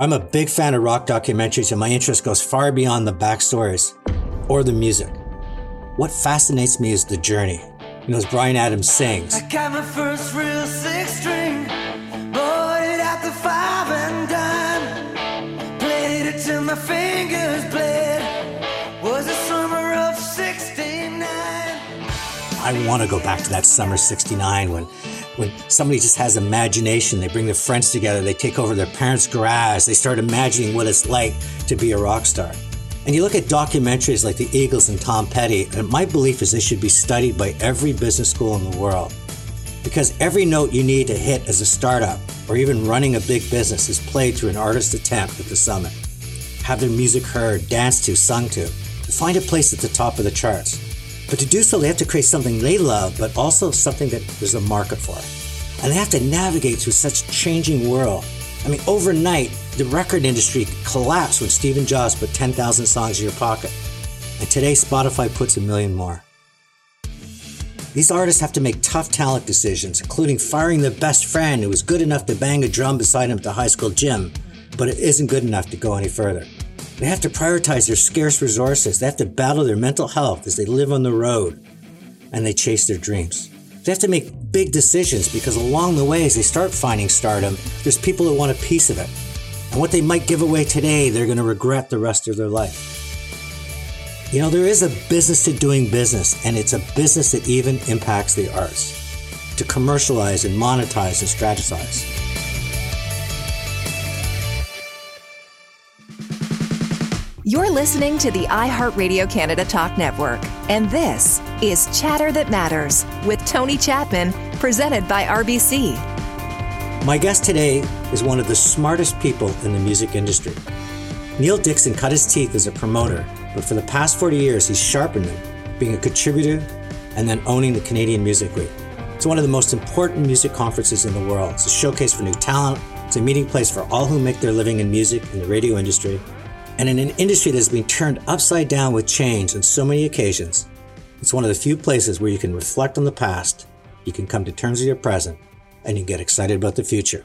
I'm a big fan of rock documentaries, and my interest goes far beyond the backstories or the music. What fascinates me is the journey. You know, as Bryan Adams sings, I got my first real six string, bought it at the five and played it till my fingers bled. I want to go back to that summer 69 when when somebody just has imagination, they bring their friends together, they take over their parents' garage, they start imagining what it's like to be a rock star. And you look at documentaries like The Eagles and Tom Petty, and my belief is they should be studied by every business school in the world. Because every note you need to hit as a startup or even running a big business is played through an artist attempt at the summit. Have their music heard, danced to, sung to, to find a place at the top of the charts. But to do so, they have to create something they love, but also something that there's a market for. And they have to navigate through such changing world. I mean, overnight, the record industry collapsed when Stephen Jobs put 10,000 songs in your pocket. And today, Spotify puts a million more. These artists have to make tough talent decisions, including firing their best friend who was good enough to bang a drum beside him at the high school gym, but it isn't good enough to go any further. They have to prioritize their scarce resources. They have to battle their mental health as they live on the road and they chase their dreams. They have to make big decisions because along the way, as they start finding stardom, there's people that want a piece of it. And what they might give away today, they're going to regret the rest of their life. You know, there is a business to doing business, and it's a business that even impacts the arts to commercialize and monetize and strategize. You're listening to the iHeartRadio Canada Talk Network, and this is Chatter That Matters with Tony Chapman, presented by RBC. My guest today is one of the smartest people in the music industry. Neil Dixon cut his teeth as a promoter, but for the past 40 years, he's sharpened them, being a contributor and then owning the Canadian Music Week. It's one of the most important music conferences in the world. It's a showcase for new talent, it's a meeting place for all who make their living in music and the radio industry. And in an industry that's been turned upside down with change on so many occasions, it's one of the few places where you can reflect on the past, you can come to terms with your present, and you can get excited about the future.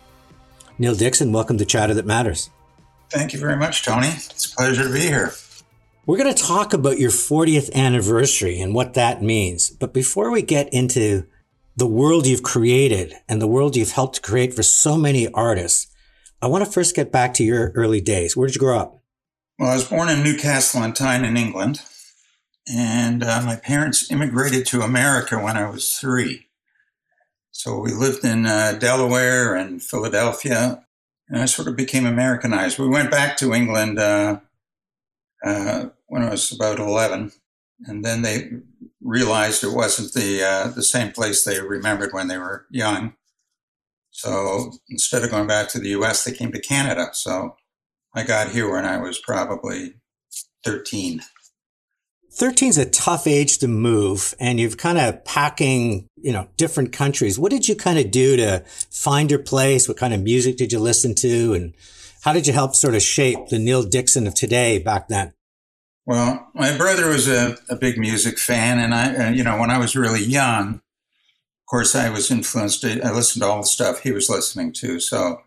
Neil Dixon, welcome to Chatter That Matters. Thank you very much, Tony. It's a pleasure to be here. We're going to talk about your 40th anniversary and what that means. But before we get into the world you've created and the world you've helped create for so many artists, I want to first get back to your early days. Where did you grow up? Well, I was born in Newcastle on Tyne in England, and uh, my parents immigrated to America when I was three. So we lived in uh, Delaware and Philadelphia, and I sort of became Americanized. We went back to England uh, uh when I was about 11, and then they realized it wasn't the uh, the same place they remembered when they were young. So instead of going back to the U.S., they came to Canada. So I got here when I was probably 13. 13 is a tough age to move and you've kind of packing, you know, different countries. What did you kind of do to find your place? What kind of music did you listen to? And how did you help sort of shape the Neil Dixon of today back then? Well, my brother was a, a big music fan. And I, uh, you know, when I was really young, of course, I was influenced. I listened to all the stuff he was listening to. So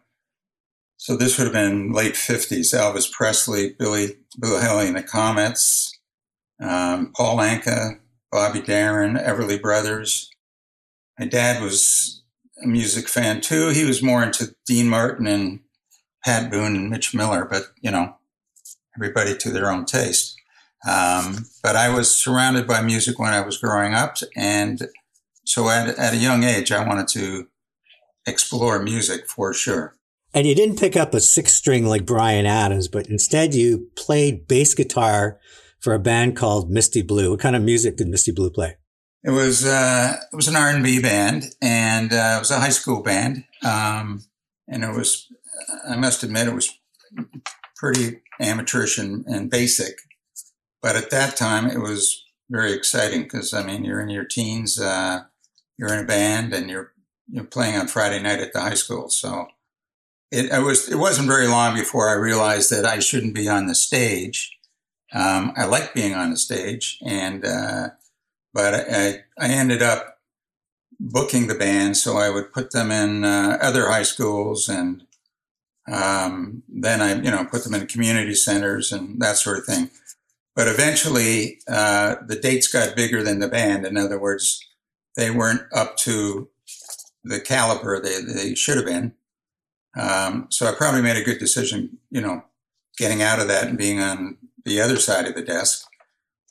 so this would have been late 50s. Elvis Presley, Billy, Bill Haley and the Comets, um, Paul Anka, Bobby Darin, Everly Brothers. My dad was a music fan too. He was more into Dean Martin and Pat Boone and Mitch Miller, but you know, everybody to their own taste. Um, but I was surrounded by music when I was growing up. And so at, at a young age, I wanted to explore music for sure. And you didn't pick up a six string like Bryan Adams, but instead you played bass guitar for a band called Misty Blue. What kind of music did Misty Blue play? It was uh, it was an R and B band, and uh, it was a high school band. Um, and it was, I must admit, it was pretty amateurish and, and basic. But at that time, it was very exciting because I mean, you're in your teens, uh, you're in a band, and you're you're playing on Friday night at the high school. So it, it, was it wasn't very long before I realized that I shouldn't be on the stage. Um, I like being on the stage, and uh, but I, I ended up booking the band, so I would put them in uh, other high schools and Um, then I, you know, put them in community centers and that sort of thing. But eventually, uh, the dates got bigger than the band. In other words, they weren't up to the caliber they, they should have been. Um, so I probably made a good decision, you know, getting out of that and being on the other side of the desk.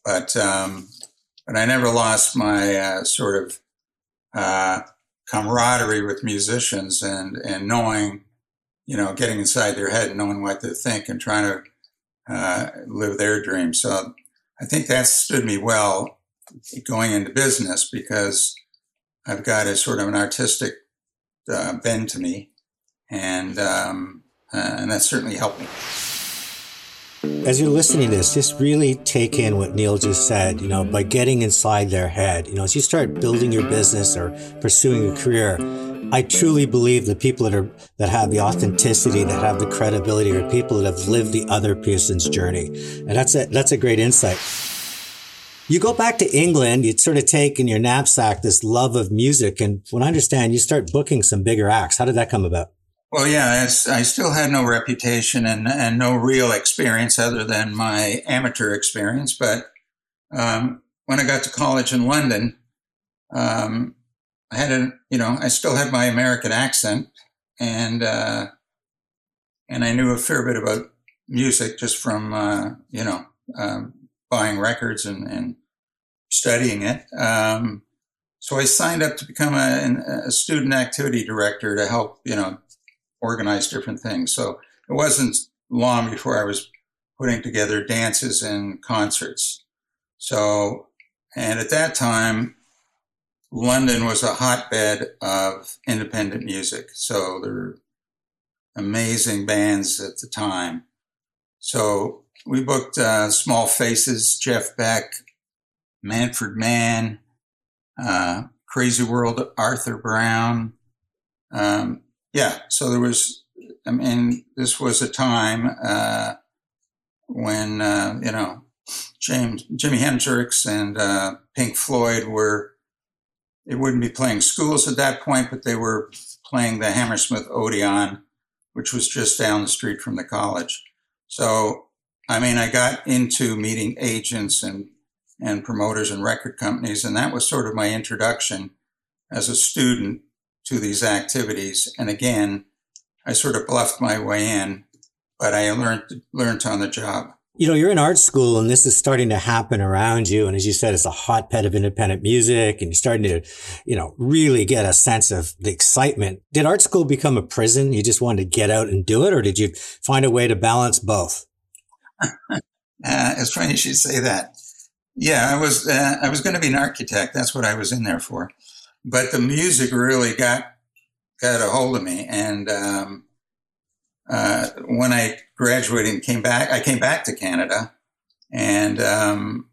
But um, but I never lost my uh, sort of uh, camaraderie with musicians and and knowing, you know, getting inside their head and knowing what they think and trying to uh, live their dreams. So I think that stood me well going into business because I've got a sort of an artistic uh, bend to me, and um, uh, and that certainly helped me. As you're listening to this, just really take in what Neil just said, you know, by getting inside their head. You know, as you start building your business or pursuing a career, I truly believe the people that are that have the authenticity, that have the credibility, are people that have lived the other person's journey. And that's a that's a great insight. You go back to England, you sort of take in your knapsack this love of music, and when I understand, you start booking some bigger acts. How did that come about? Well, yeah, I still had no reputation and, and no real experience other than my amateur experience. But um, when I got to college in London, um, I had a, you know, I still had my American accent, and uh, and I knew a fair bit about music just from, uh, you know, um, buying records and, and studying it. Um, so I signed up to become a, a, student activity director to help, you know, organize different things. So it wasn't long before I was putting together dances and concerts. So, and at that time, London was a hotbed of independent music. So there were amazing bands at the time. So we booked uh, Small Faces, Jeff Beck, Manfred Mann, uh, Crazy World, Arthur Brown. Um, yeah, so there was, I mean, this was a time uh, when, uh, you know, James, Jimi Hendrix and uh, Pink Floyd were, they wouldn't be playing schools at that point, but they were playing the Hammersmith Odeon, which was just down the street from the college. So I mean, I got into meeting agents and and promoters and record companies, and that was sort of my introduction as a student to these activities. And again, I sort of bluffed my way in, but I learned learned on the job. You know, you're in art school and this is starting to happen around you. And as you said, it's a hotbed of independent music and you're starting to, you know, really get a sense of the excitement. Did art school become a prison? You just wanted to get out and do it? Or did you find a way to balance both? uh, it's funny you should say that. Yeah, I was uh, I was going to be an architect. That's what I was in there for. But the music really got got a hold of me, and um, uh, when I graduated and came back, I came back to Canada, and um,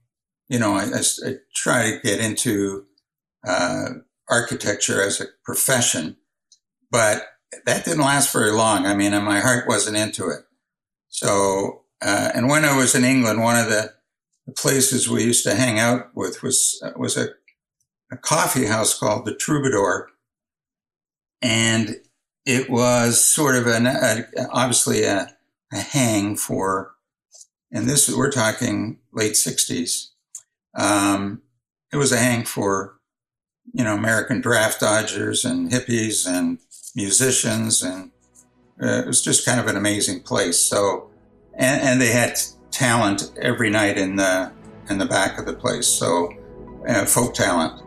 you know, I, I, I tried to get into uh, architecture as a profession, but that didn't last very long. I mean, my heart wasn't into it. So uh, and when I was in England, one of the, the, places we used to hang out with was was a, a coffee house called the Troubadour, and it was sort of an a, obviously a, a, hang for, and this we're talking late '60s. Um, it was a hang for, you know, American draft dodgers and hippies and musicians, and uh, it was just kind of an amazing place. So and, and they had talent every night in the in the back of the place. So uh, folk talent.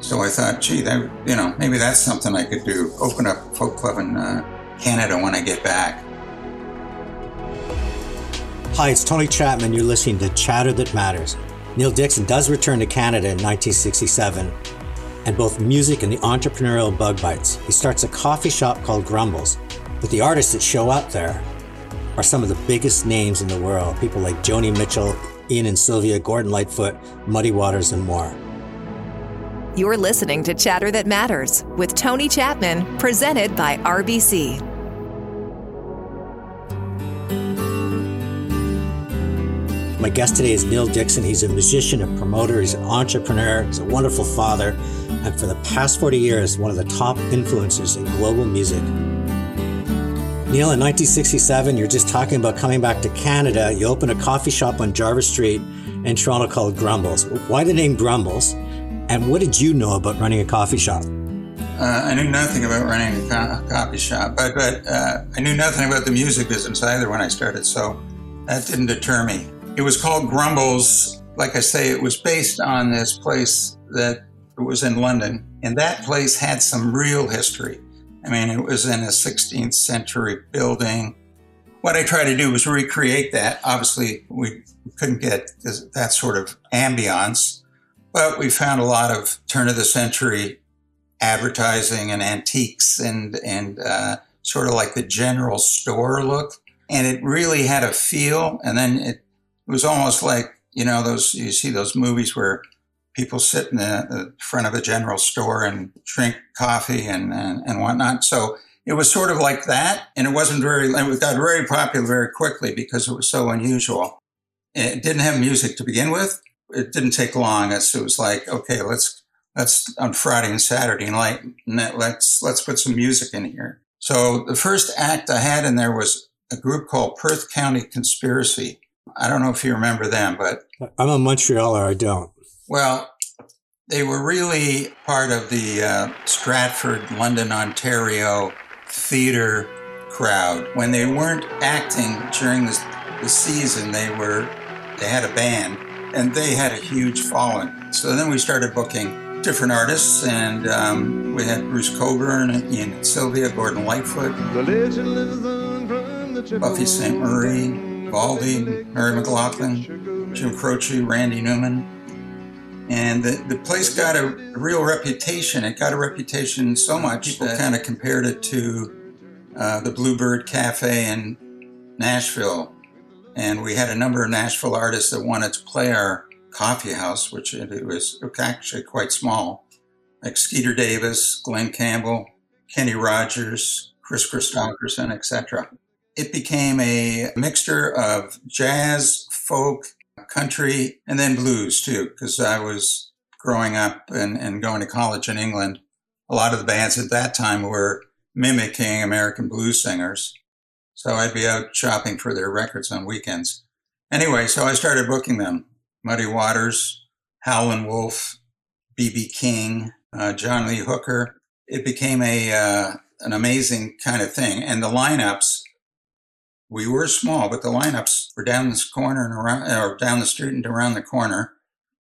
So I thought, gee, that you know, maybe that's something I could do. Open up a folk club in uh, Canada when I get back. Hi, it's Tony Chapman. You're listening to Chatter That Matters. Neil Dixon does return to Canada in 1967, and both music and the entrepreneurial bug bites. He starts a coffee shop called Grumbles, but the artists that show up there are some of the biggest names in the world. People like Joni Mitchell, Ian and Sylvia, Gordon Lightfoot, Muddy Waters, and more. You're listening to Chatter That Matters with Tony Chapman, presented by RBC. My guest today is Neil Dixon. He's a musician, a promoter, he's an entrepreneur, he's a wonderful father, and for the past 40 years, one of the top influencers in global music. Neil, in 1967, you're just talking about coming back to Canada. You opened a coffee shop on Jarvis Street in Toronto called Grumbles. Why the name Grumbles? And what did you know about running a coffee shop? Uh, I knew nothing about running a, co- coffee shop, but but uh, I knew nothing about the music business either when I started. So that didn't deter me. It was called Grumbles. Like I say, it was based on this place that was in London, and that place had some real history. I mean, it was in a 16th century building. What I tried to do was recreate that. Obviously, we couldn't get this, that sort of ambiance, but we found a lot of turn of the century advertising and antiques and and uh, sort of like the general store look, and it really had a feel. And then it, it was almost like you know those you see those movies where people sit in the, the front of a general store and drink coffee and, and and whatnot. So it was sort of like that, and it wasn't very. It got very popular very quickly because it was so unusual. It didn't have music to begin with. It didn't take long. It's, it was like, okay, let's let's on Friday and Saturday night, let's let's put some music in here. So the first act I had in there was a group called Perth County Conspiracy. I don't know if you remember them, but I'm a Montrealer. I don't. Well, they were really part of the uh, Stratford, London, Ontario theater crowd. When they weren't acting during the, the season, they were they had a band and they had a huge following. So then we started booking different artists, and um, we had Bruce Cockburn, Ian Sylvia, Gordon Lightfoot, Buffy Sainte-Marie, Valdy, Murray McLauchlan, Jim Croce, Randy Newman. And the, the place got a real reputation. It got a reputation so much people kind of compared it to uh, the Bluebird Cafe in Nashville. And we had a number of Nashville artists that wanted to play our coffee house, which it was actually quite small, like Skeeter Davis, Glen Campbell, Kenny Rogers, Kris Kristofferson, etc. It became a mixture of jazz, folk, country, and then blues too, because I was growing up and, and going to college in England. A lot of the bands at that time were mimicking American blues singers. So I'd be out shopping for their records on weekends. Anyway, so I started booking them. Muddy Waters, Howlin' Wolf, B.B. King, uh, John Lee Hooker. It became a uh, an amazing kind of thing. And the lineups, we were small, but the lineups were down this corner and around, or down the street and around the corner.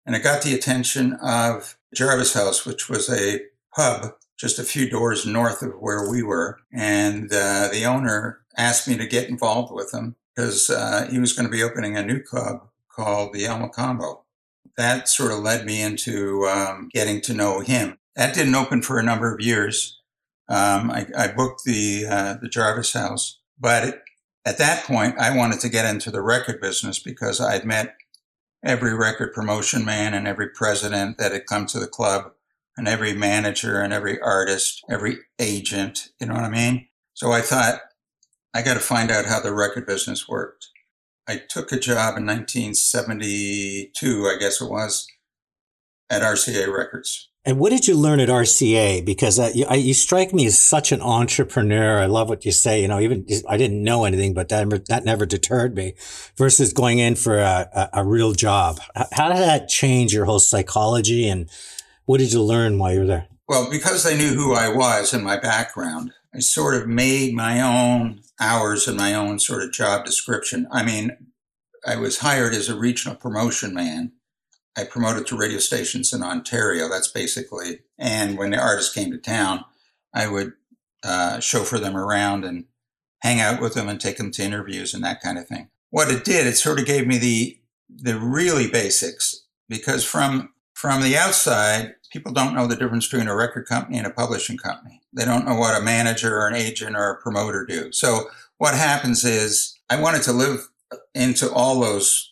And it got the attention of Jarvis House, which was a pub just a few doors north of where we were. And uh, the owner asked me to get involved with him because uh, he was going to be opening a new club called the El Mocambo. That sort of led me into um, getting to know him. That didn't open for a number of years. Um, I, I, booked the uh, the Jarvis House, but at that point, I wanted to get into the record business because I'd met every record promotion man and every president that had come to the club, and every manager and every artist, every agent. You know what I mean? So I thought I got to find out how the record business worked. I took a job in 1972, I guess it was, at RCA Records. And what did you learn at RCA? Because uh, you, I, you, strike me as such an entrepreneur. I love what you say. You know, even I didn't know anything, but that that never deterred me. Versus going in for a, a, a real job. How did that change your whole psychology? And what did you learn while you were there? Well, because they knew who I was and my background, I sort of made my own hours and my own sort of job description. I mean, I was hired as a regional promotion man I promoted to radio stations in Ontario. That's basically, and when the artists came to town, I would uh, chauffeur them around and hang out with them and take them to interviews and that kind of thing. What it did, it sort of gave me the the really basics because from from the outside, people don't know the difference between a record company and a publishing company. They don't know what a manager or an agent or a promoter do. So what happens is I wanted to live into all those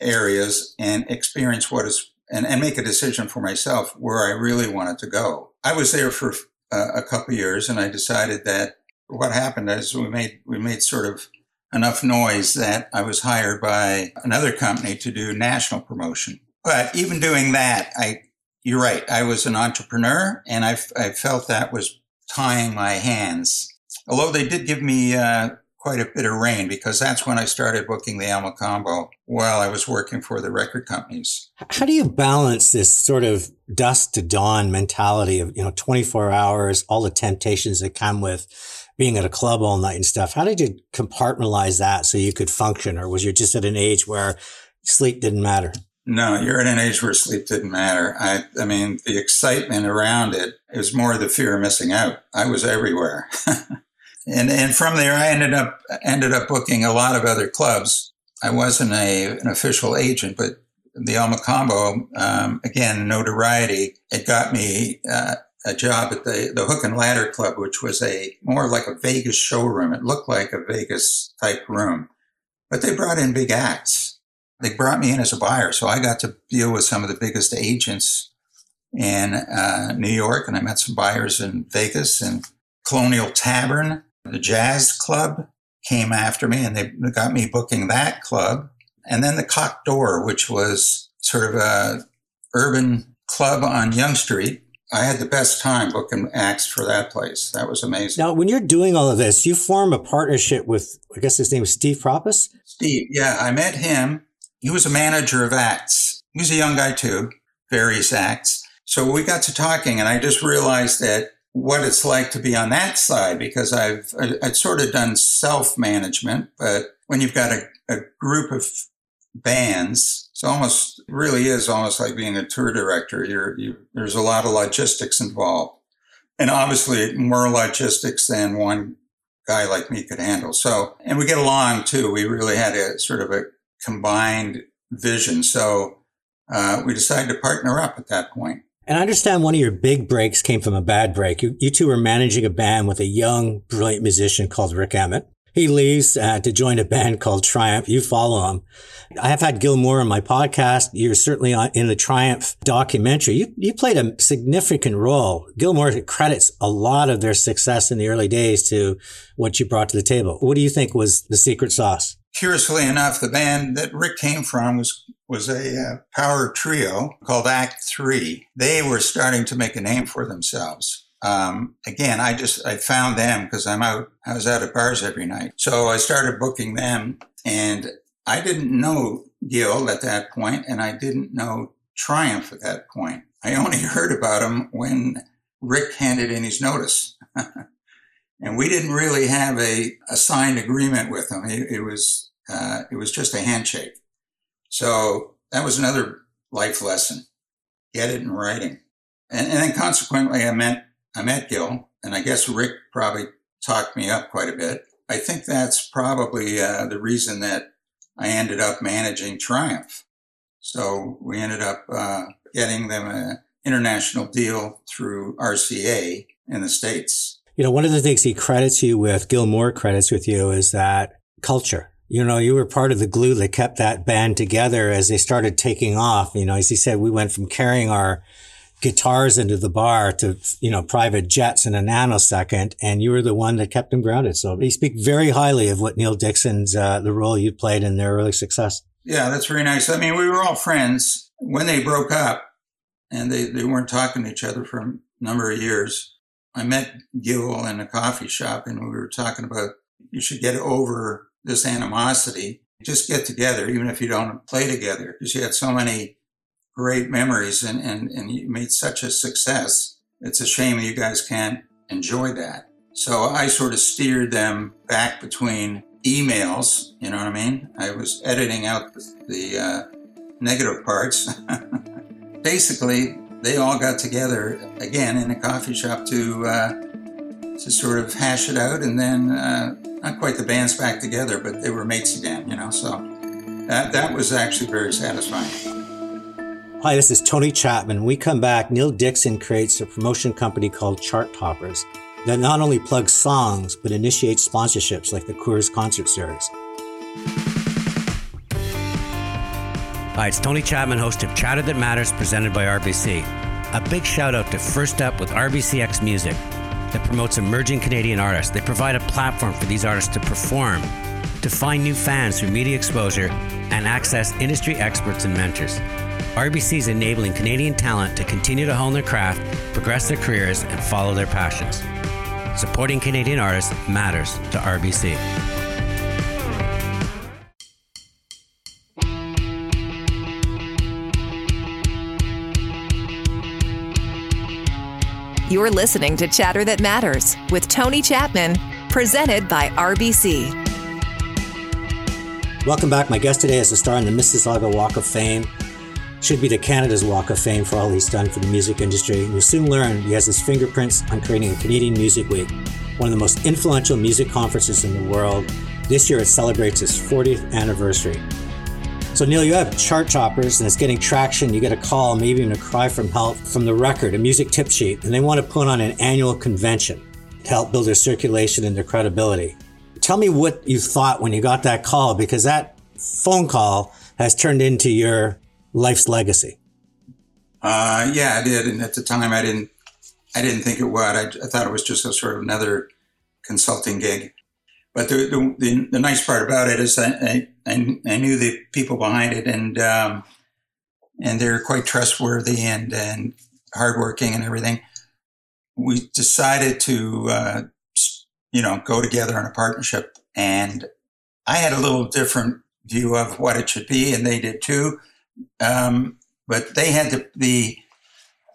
areas and experience what is and, and make a decision for myself where I really wanted to go. I was there for uh, a couple years and I decided that what happened is we made we made sort of enough noise that I was hired by another company to do national promotion. But even doing that, I you're right, I was an entrepreneur and I, I felt that was tying my hands. Although they did give me uh, quite a bit of rein because that's when I started booking the El Mocambo while I was working for the record companies. How do you balance this sort of dusk to dawn mentality of, you know, 24 hours, all the temptations that come with being at a club all night and stuff? How did you compartmentalize that so you could function? Or was you just at an age where sleep didn't matter? No, you're at an age where sleep didn't matter. I, I mean, the excitement around it is more the fear of missing out. I was everywhere. and, and from there, I ended up, ended up booking a lot of other clubs. I wasn't a, an official agent, but the El Mocambo, um, again, notoriety, it got me, uh, a job at the, the Hook and Ladder Club, which was a more like a Vegas showroom. It looked like a Vegas type room, but they brought in big acts. They brought me in as a buyer. So I got to deal with some of the biggest agents in uh, New York, and I met some buyers in Vegas and Colonial Tavern, the Jazz Club came after me, and they got me booking that club. And then the Coq d'Or, which was sort of a urban club on Yonge Street I had the best time booking acts for that place. That was amazing. Now, when you're doing all of this, you form a partnership with, I guess his name is Steve Propas? Steve, yeah. I met him. He was a manager of acts. He was a young guy too, various acts. So we got to talking and I just realized that what it's like to be on that side because I've, I'd sort of done self management, but when you've got a, a group of bands. It's almost really is almost like being a tour director. You're, you, there's a lot of logistics involved, and obviously more logistics than one guy like me could handle. So, and we get along too. We really had a sort of a combined vision. So, uh, we decided to partner up at that point. And I understand one of your big breaks came from a bad break. You, you two were managing a band with a young, brilliant musician called Rik Emmett. He leaves uh, to join a band called Triumph. You follow him. I have had Gil Moore on my podcast. You're certainly on, in the Triumph documentary. You, you played a significant role. Gil Moore credits a lot of their success in the early days to what you brought to the table. What do you think was the secret sauce? Curiously enough, the band that Rik came from was was a uh, power trio called Act Three. They were starting to make a name for themselves um, again, I just I found them because I'm out. I was out at bars every night, so I started booking them, and I didn't know Gil at that point, and I didn't know Triumph at that point. I only heard about him when Rik handed in his notice, and we didn't really have a, a signed agreement with him. It, it was uh, it was just a handshake. So that was another life lesson: get it in writing. And, and then consequently, I met I met Gil, and I guess Rik probably talked me up quite a bit. I think that's probably uh, the reason that I ended up managing Triumph. So we ended up uh, getting them an international deal through RCA in the States. You know, one of the things he credits you with, Gil Moore credits with you, is that culture. You know, you were part of the glue that kept that band together as they started taking off. You know, as he said, we went from carrying our guitars into the bar to, you know, private jets in a nanosecond. And you were the one that kept them grounded. So he speak very highly of what Neil Dixon's, uh, the role you played in their early success. Yeah, that's very nice. I mean, we were all friends when they broke up and they, they weren't talking to each other for a number of years. I met Gil in a coffee shop and we were talking about you should get over this animosity. Just get together, even if you don't play together, because you had so many great memories and, and, and you made such a success. It's a shame you guys can't enjoy that. So I sort of steered them back between emails, you know what I mean? I was editing out the, the uh, negative parts. Basically, they all got together again in a coffee shop to uh, to sort of hash it out, and then uh, not quite the band's back together, but they were mates again, you know. So that that was actually very satisfying. Hi, this is Tony Chapman. When we come back, Neil Dixon creates a promotion company called Chart Toppers that not only plugs songs, but initiates sponsorships like the Coors Concert Series. Hi, it's Tony Chapman, host of Chatter That Matters, presented by RBC. A big shout out to First Up with RBCX Music that promotes emerging Canadian artists. They provide a platform for these artists to perform, to find new fans through media exposure, and access industry experts and mentors. RBC is enabling Canadian talent to continue to hone their craft, progress their careers, and follow their passions. Supporting Canadian artists matters to RBC. You're listening to Chatter That Matters with Tony Chapman, presented by RBC. Welcome back. My guest today is a star in the Mississauga Walk of Fame. Should be the Canada's Walk of Fame for all he's done for the music industry. You'll soon learn he has his fingerprints on creating a Canadian Music Week, one of the most influential music conferences in the world. This year it celebrates its 40th anniversary. So, Neil, you have Chart Toppers and it's getting traction. You get a call, maybe even a cry from help from the record, a music tip sheet, and they want to put on an annual convention to help build their circulation and their credibility. Tell me what you thought when you got that call, because that phone call has turned into your life's legacy. Uh, yeah, I did, and at the time, I didn't, I didn't think it would. I, I thought it was just a sort of another consulting gig. But the, the, the, the nice part about it is I, I, I knew the people behind it and, um, and they're quite trustworthy and, and hardworking and everything. We decided to, uh, you know, go together in a partnership. And I had a little different view of what it should be, and they did too. Um, but they had the the,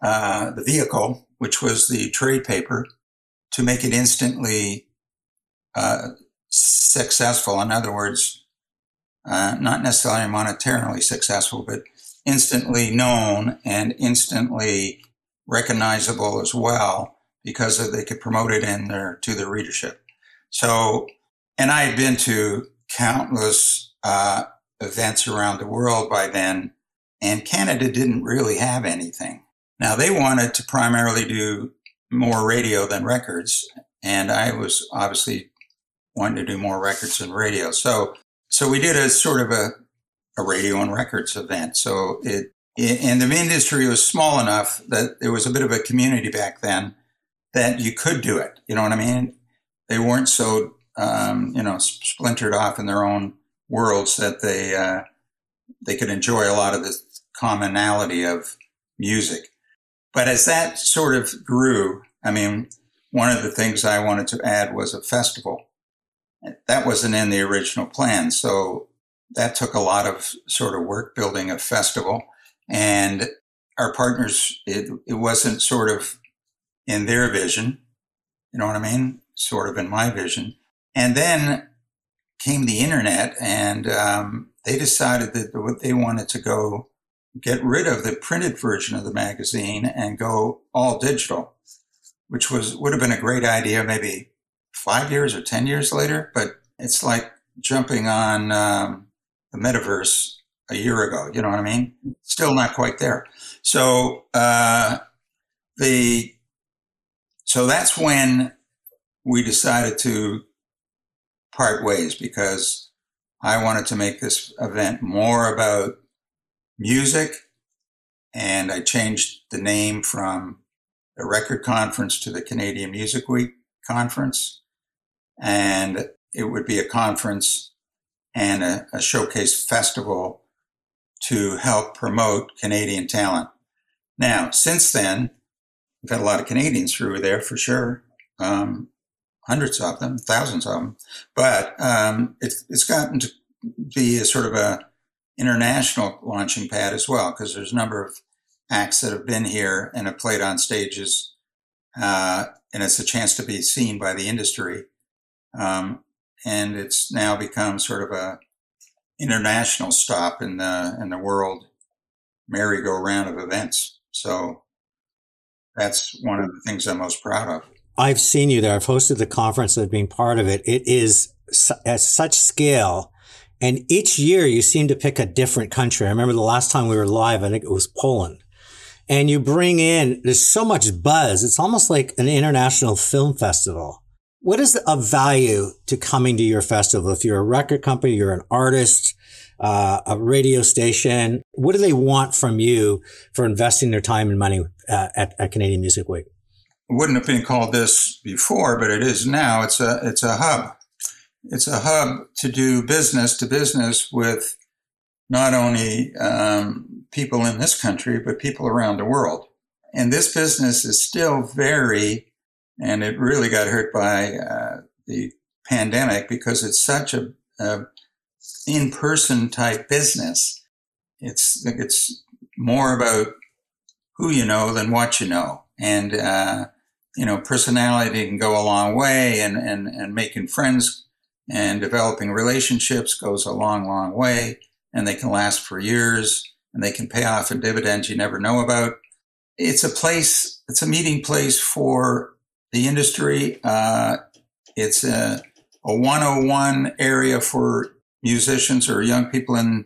uh, the vehicle, which was the trade paper, to make it instantly uh, successful. In other words, uh, not necessarily monetarily successful, but instantly known and instantly recognizable as well because they could promote it in their to their readership. So, and I had been to countless uh, events around the world by then, and Canada didn't really have anything. Now they wanted to primarily do more radio than records, and I was obviously wanting to do more records and radio. So, so we did a sort of a, a radio and records event. So it, and the industry was small enough that there was a bit of a community back then that you could do it. You know what I mean? They weren't so, um, you know, splintered off in their own worlds that they, uh, they could enjoy a lot of the commonality of music. But as that sort of grew, I mean, one of the things I wanted to add was a festival. That wasn't in the original plan. So that took a lot of sort of work building a festival. And our partners, it, it wasn't sort of in their vision. You know what I mean? Sort of in my vision. And then came the internet, and um, they decided that what they wanted to go get rid of the printed version of the magazine and go all digital, which was would have been a great idea maybe five years or ten years later. But it's like jumping on um, the metaverse a year ago. You know what I mean? Still not quite there. So uh, the so that's when we decided to part ways because I wanted to make this event more about music and I changed the name from the record conference to the Canadian Music Week conference. And it would be a conference and a, a showcase festival to help promote Canadian talent. Now, since then, We've had a lot of Canadians through there for sure. Um, hundreds of them, thousands of them. But um, it's, it's gotten to be a sort of a international launching pad as well, because there's a number of acts that have been here and have played on stages. Uh, and it's a chance to be seen by the industry. Um, and it's now become sort of a international stop in the in the world merry-go-round of events. So that's one of the things I'm most proud of. I've seen you there. I've hosted the conference. I've been part of it. It is at such scale. And each year you seem to pick a different country. I remember the last time we were live, I think it was Poland. And you bring in, there's so much buzz. It's almost like an international film festival. What is a value to coming to your festival? If you're a record company, you're an artist, uh, a radio station? What do they want from you for investing their time and money uh, at, at Canadian Music Week? Wouldn't have been called this before, but it is now. It's a it's a hub. It's a hub to do business to business with not only um, people in this country but people around the world. And this business is still very and it really got hurt by uh, the pandemic because it's such a, a in-person type business. It's it's more about who you know than what you know, and uh, you know personality can go a long way, and and and making friends and developing relationships goes a long, long way, and they can last for years, and they can pay off in dividends you never know about. It's a place. It's a meeting place for the industry. Uh, it's a, a 101 area for musicians or young people in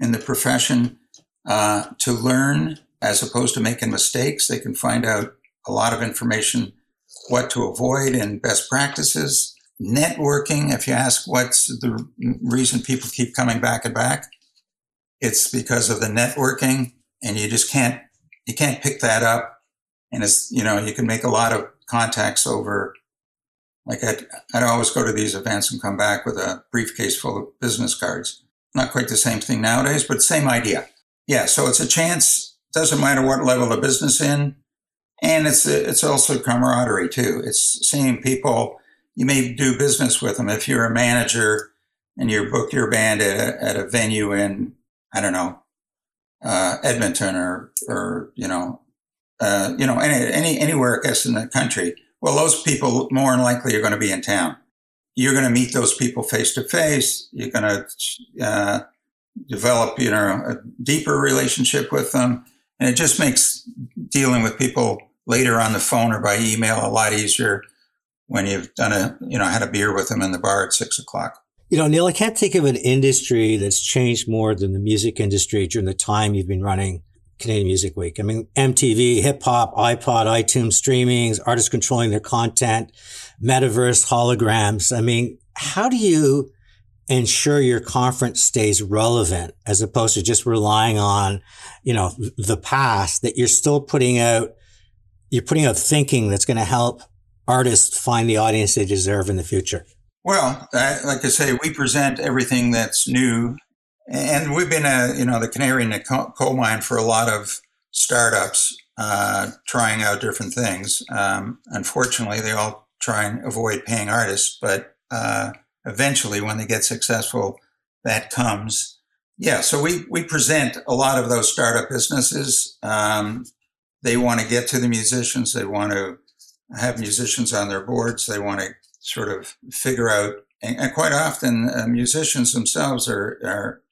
in the profession uh, to learn as opposed to making mistakes. They can find out a lot of information, what to avoid, and best practices. Networking. If you ask what's the reason people keep coming back and back, it's because of the networking, and you just can't you can't pick that up. And it's you know you can make a lot of contacts over like I'd, I'd always go to these events and come back with a briefcase full of business cards. Not quite the same thing nowadays, but same idea. Yeah, so it's a chance. Doesn't matter what level of business in, and it's it's also camaraderie too. It's seeing people you may do business with them. If you're a manager and you book your band at a, at a venue in I don't know uh, Edmonton or or you know uh, you know any, any anywhere I guess in the country, well, those people more than likely are going to be in town. You're going to meet those people face to face. You're going to uh, develop, you know, a deeper relationship with them, and it just makes dealing with people later on the phone or by email a lot easier when you've done a, you know, had a beer with them in the bar at six o'clock. You know, Neil, I can't think of an industry that's changed more than the music industry during the time you've been running Canadian Music Week. I mean, MTV, hip hop, iPod, iTunes streamings, artists controlling their content, metaverse, holograms. I mean, how do you ensure your conference stays relevant as opposed to just relying on, you know, the past that you're still putting out, you're putting out thinking that's going to help artists find the audience they deserve in the future? Well, like I say, we present everything that's new and we've been a you know the canary in the coal mine for a lot of startups uh, trying out different things. Um, unfortunately, they all try and avoid paying artists, but uh, eventually, when they get successful, that comes. Yeah, so we we present a lot of those startup businesses. Um, they want to get to the musicians. They want to have musicians on their boards. They want to sort of figure out, and, quite often, uh, musicians themselves are, are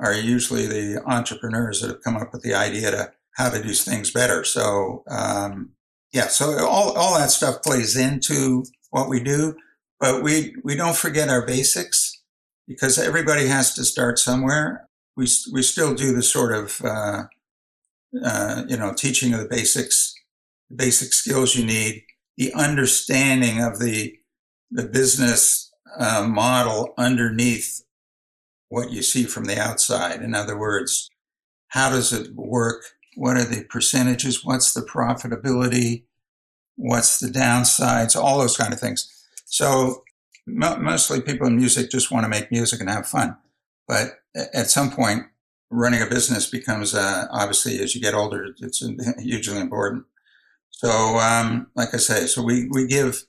are usually the entrepreneurs that have come up with the idea to how to do things better. So, um, yeah, so all, all that stuff plays into what we do, but we, we don't forget our basics because everybody has to start somewhere. We, we still do the sort of, uh, uh, you know, teaching of the basics, the basic skills you need, the understanding of the, the business uh, model underneath what you see from the outside. In other words, how does it work? What are the percentages? What's the profitability? What's the downsides? All those kind of things. So mostly people in music just want to make music and have fun. But at some point, running a business becomes uh, obviously as you get older, it's hugely important. So, um, like I say, so we, we give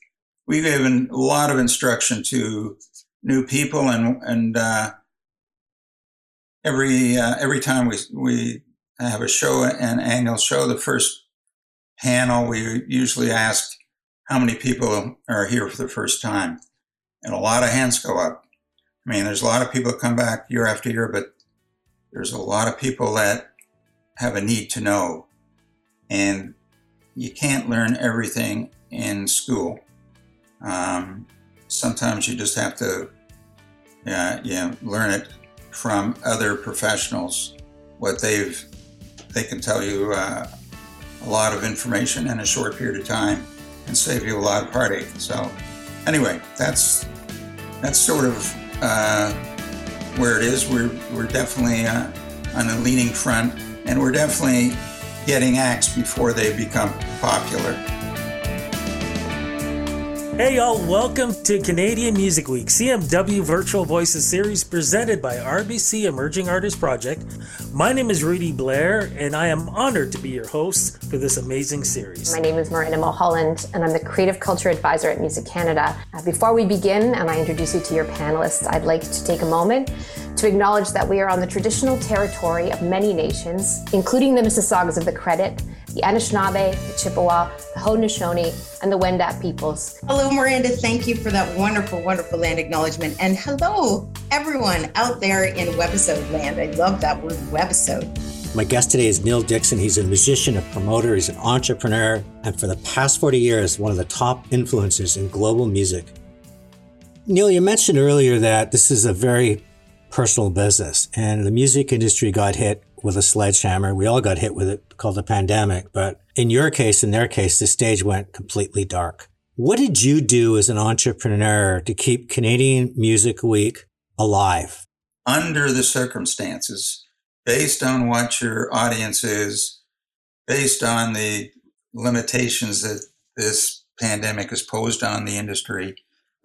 we give a lot of instruction to new people and and uh, every uh, every time we we have a show, an annual show, the first panel we usually ask how many people are here for the first time, and a lot of hands go up. I mean, there's a lot of people that come back year after year, but there's a lot of people that have a need to know, and you can't learn everything in school. Um, sometimes you just have to, yeah, yeah, learn it from other professionals. What they've they can tell you uh, a lot of information in a short period of time and save you a lot of heartache. So anyway that's that's sort of uh, where it is. We're, we're definitely uh, on a leaning front and we're definitely getting acts before they become popular Hey, y'all, welcome to Canadian Music Week, CMW Virtual Voices series presented by RBC Emerging Artists Project. My name is Rudy Blair, and I am honored to be your host for this amazing series. My name is Miranda Mulholland, and I'm the Creative Culture Advisor at Music Canada. Uh, before we begin, and I introduce you to your panelists, I'd like to take a moment to acknowledge that we are on the traditional territory of many nations, including the Mississaugas of the Credit, the Anishinaabe, the Chippewa, the Haudenosaunee, and the Wendat peoples. Hello, Miranda. Thank you for that wonderful, wonderful land acknowledgement. And hello, everyone out there in webisode land. I love that word, webisode. My guest today is Neil Dixon. He's a musician, a promoter, he's an entrepreneur, and for the past 40 years, one of the top influencers in global music. Neil, you mentioned earlier that this is a very personal business, and the music industry got hit with a sledgehammer. We all got hit with it called the pandemic. But in your case, in their case, the stage went completely dark. What did you do as an entrepreneur to keep Canadian Music Week alive? Under the circumstances, based on what your audience is, based on the limitations that this pandemic has posed on the industry,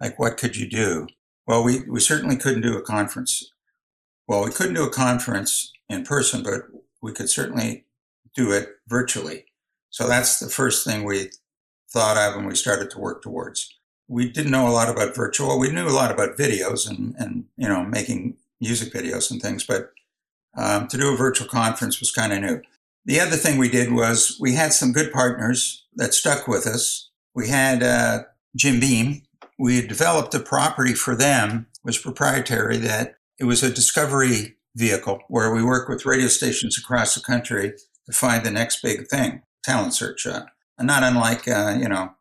like what could you do? Well, we, we certainly couldn't do a conference. Well, we couldn't do a conference in person, but we could certainly do it virtually. So that's the first thing we thought of and we started to work towards. We didn't know a lot about virtual. We knew a lot about videos and, and you know, making music videos and things, but um, to do a virtual conference was kind of new. The other thing we did was we had some good partners that stuck with us. We had uh, Jim Beam. We developed a property for them, was proprietary, that it was a discovery vehicle where we work with radio stations across the country to find the next big thing, talent search. Uh, not unlike, uh, you know,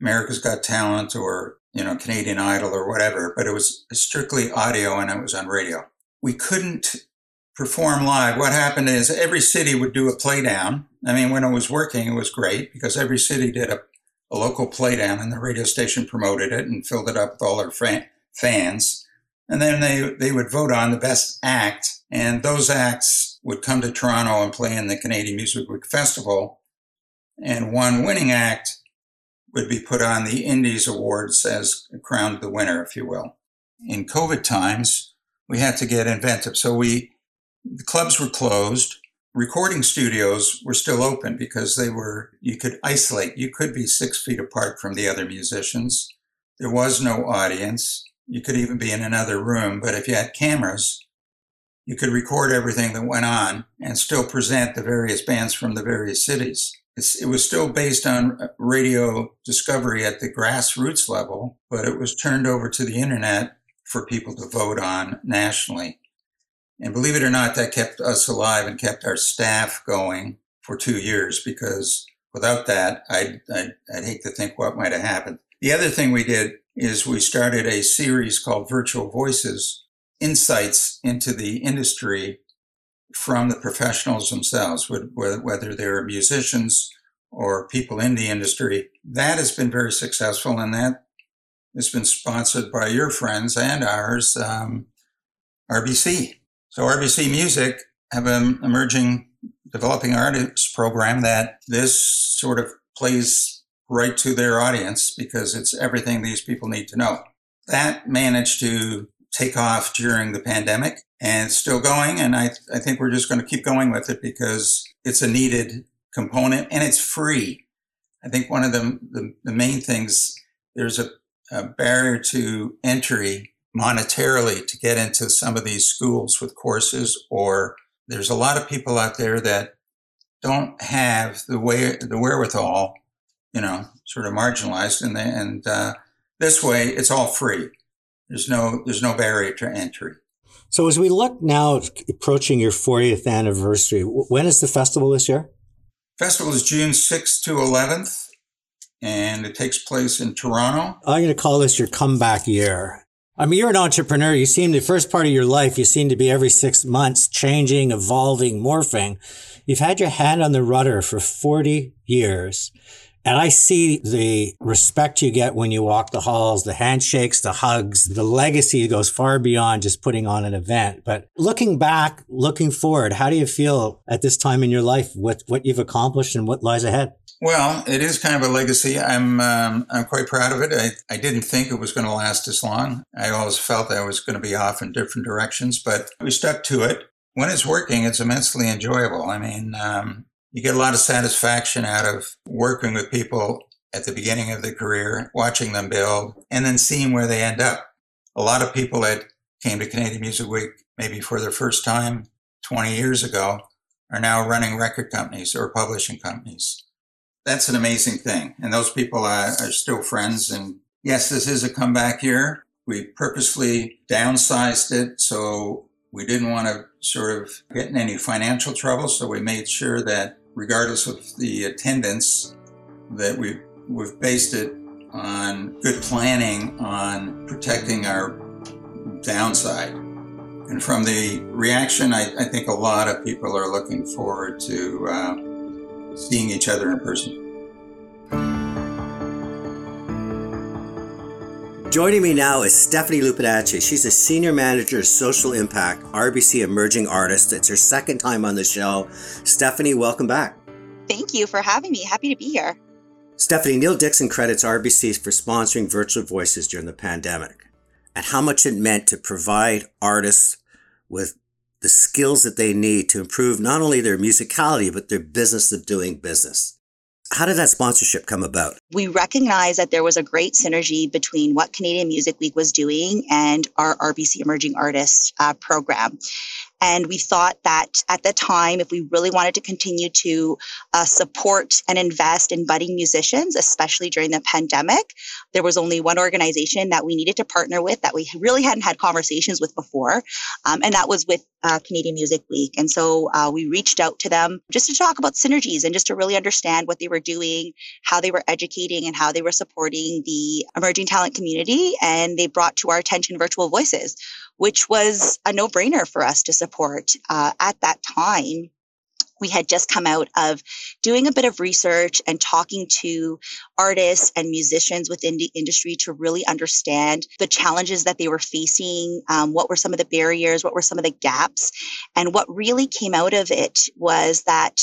America's Got Talent or, you know, Canadian Idol or whatever, but it was strictly audio and it was on radio. We couldn't perform live. What happened is every city would do a playdown. I mean, when it was working, it was great because every city did a, a local playdown and the radio station promoted it and filled it up with all their fan, fans. And then they, they would vote on the best act. And those acts would come to Toronto and play in the Canadian Music Week Festival. And one winning act would be put on the Indies Awards as crowned the winner, if you will. In COVID times, we had to get inventive. So we, the clubs were closed. Recording studios were still open because they were, you could isolate. You could be six feet apart from the other musicians. There was no audience. You could even be in another room, but if you had cameras, you could record everything that went on and still present the various bands from the various cities. It's, it was still based on uh, radio discovery at the grassroots level, but it was turned over to the internet for people to vote on nationally. And believe it or not, that kept us alive and kept our staff going for two years because without that, I'd, I'd, I'd hate to think what might have happened. The other thing we did is we started a series called Virtual Voices Insights into the Industry from the professionals themselves, whether they're musicians or people in the industry. That has been very successful, and that has been sponsored by your friends and ours, um, RBC. So, RBC Music have an emerging developing artists program that this sort of plays right to their audience because it's everything these people need to know. That managed to take off during the pandemic and it's still going. And I, I think we're just going to keep going with it because it's a needed component and it's free. I think one of the, the, the main things, there's a, a barrier to entry monetarily to get into some of these schools with courses, or there's a lot of people out there that don't have the way, the wherewithal you know, sort of marginalized, and and uh, this way it's all free. There's no there's no barrier to entry. So as we look now approaching your 40th anniversary, when is the festival this year? Festival is June 6th to 11th, and it takes place in Toronto. I'm going to call this your comeback year. I mean, you're an entrepreneur. You seem the first part of your life, you seem to be every six months changing, evolving, morphing. You've had your hand on the rudder for 40 years. And I see the respect you get when you walk the halls, the handshakes, the hugs, the legacy goes far beyond just putting on an event. But looking back, looking forward, how do you feel at this time in your life with what you've accomplished and what lies ahead? Well, it is kind of a legacy. I'm um, I'm quite proud of it. I, I didn't think it was going to last as long. I always felt I was going to be off in different directions, but we stuck to it. When it's working, it's immensely enjoyable. I mean, um, you get a lot of satisfaction out of working with people at the beginning of their career, watching them build, and then seeing where they end up. A lot of people that came to Canadian Music Week maybe for their first time 20 years ago are now running record companies or publishing companies. That's an amazing thing. And those people are, are still friends. And yes, this is a comeback year. We purposefully downsized it so we didn't want to sort of get in any financial trouble. So we made sure that regardless of the attendance, that we, we've based it on good planning on protecting our downside. And from the reaction, I, I think a lot of people are looking forward to uh, seeing each other in person. Joining me now is Stephanie Lupinacci. She's a senior manager of social impact, RBC Emerging Artist. It's her second time on the show. Stephanie, welcome back. Thank you for having me. Happy to be here. Stephanie, Neil Dixon credits RBC for sponsoring Virtual Voices during the pandemic and how much it meant to provide artists with the skills that they need to improve not only their musicality, but their business of doing business. How did that sponsorship come about? We recognized that there was a great synergy between what Canadian Music Week was doing and our RBC Emerging Artists uh, program. And we thought that at the time, if we really wanted to continue to uh, support and invest in budding musicians, especially during the pandemic, there was only one organization that we needed to partner with that we really hadn't had conversations with before. Um, and that was with uh, Canadian Music Week. And so uh, we reached out to them just to talk about synergies and just to really understand what they were doing, how they were educating, and how they were supporting the emerging talent community. And they brought to our attention virtual voices which was a no brainer for us to support. Uh, at that time, we had just come out of doing a bit of research and talking to artists and musicians within the industry to really understand the challenges that they were facing, um, what were some of the barriers, what were some of the gaps. And what really came out of it was that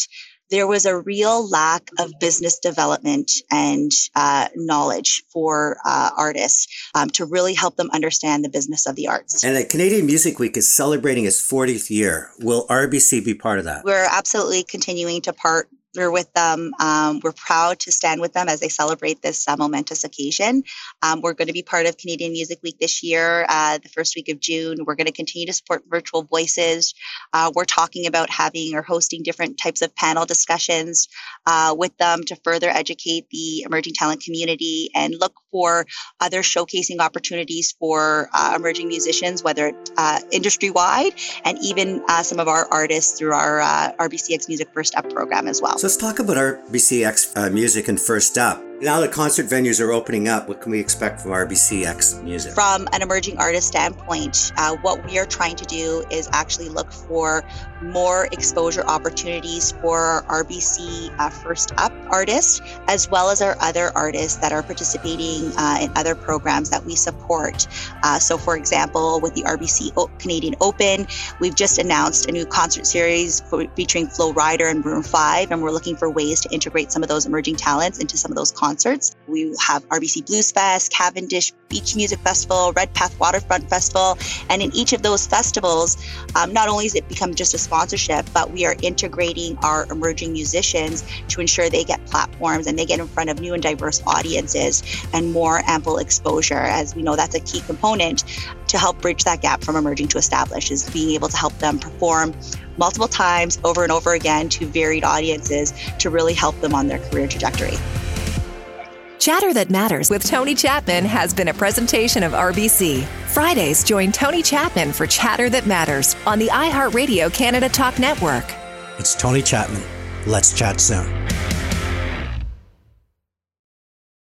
there was a real lack of business development and uh, knowledge for uh, artists um, to really help them understand the business of the arts. And the Canadian Music Week is celebrating its 40th year. Will RBC be part of that? We're absolutely continuing to part we're with them. Um, we're proud to stand with them as they celebrate this uh, momentous occasion. Um, we're going to be part of Canadian Music Week this year, uh, the first week of June. We're going to continue to support Virtual Voices. Uh, we're talking about having or hosting different types of panel discussions uh, with them to further educate the emerging talent community and look for other showcasing opportunities for uh, emerging musicians, whether uh, industry wide and even some of our artists through our RBCX Music First Up program as well. So let's talk about RBCX uh, music and First Up. Now that concert venues are opening up, what can we expect from RBCX music? From an emerging artist standpoint, uh, what we are trying to do is actually look for more exposure opportunities for RBC uh, First Up artists, as well as our other artists that are participating uh, in other programs that we support. Uh, so, for example, with the RBC o- Canadian Open, we've just announced a new concert series featuring Flo Rida and Room 5, and we're looking for ways to integrate some of those emerging talents into some of those concerts concerts. We have RBC Blues Fest, Cavendish Beach Music Festival, Redpath Waterfront Festival. And in each of those festivals, um, not only has it become just a sponsorship, but we are integrating our emerging musicians to ensure they get platforms and they get in front of new and diverse audiences and more ample exposure. As we know, that's a key component to help bridge that gap from emerging to established is being able to help them perform multiple times over and over again to varied audiences to really help them on their career trajectory. Chatter That Matters with Tony Chapman has been a presentation of RBC. Fridays, join Tony Chapman for Chatter That Matters on the iHeartRadio Canada Talk Network. It's Tony Chapman. Let's chat soon.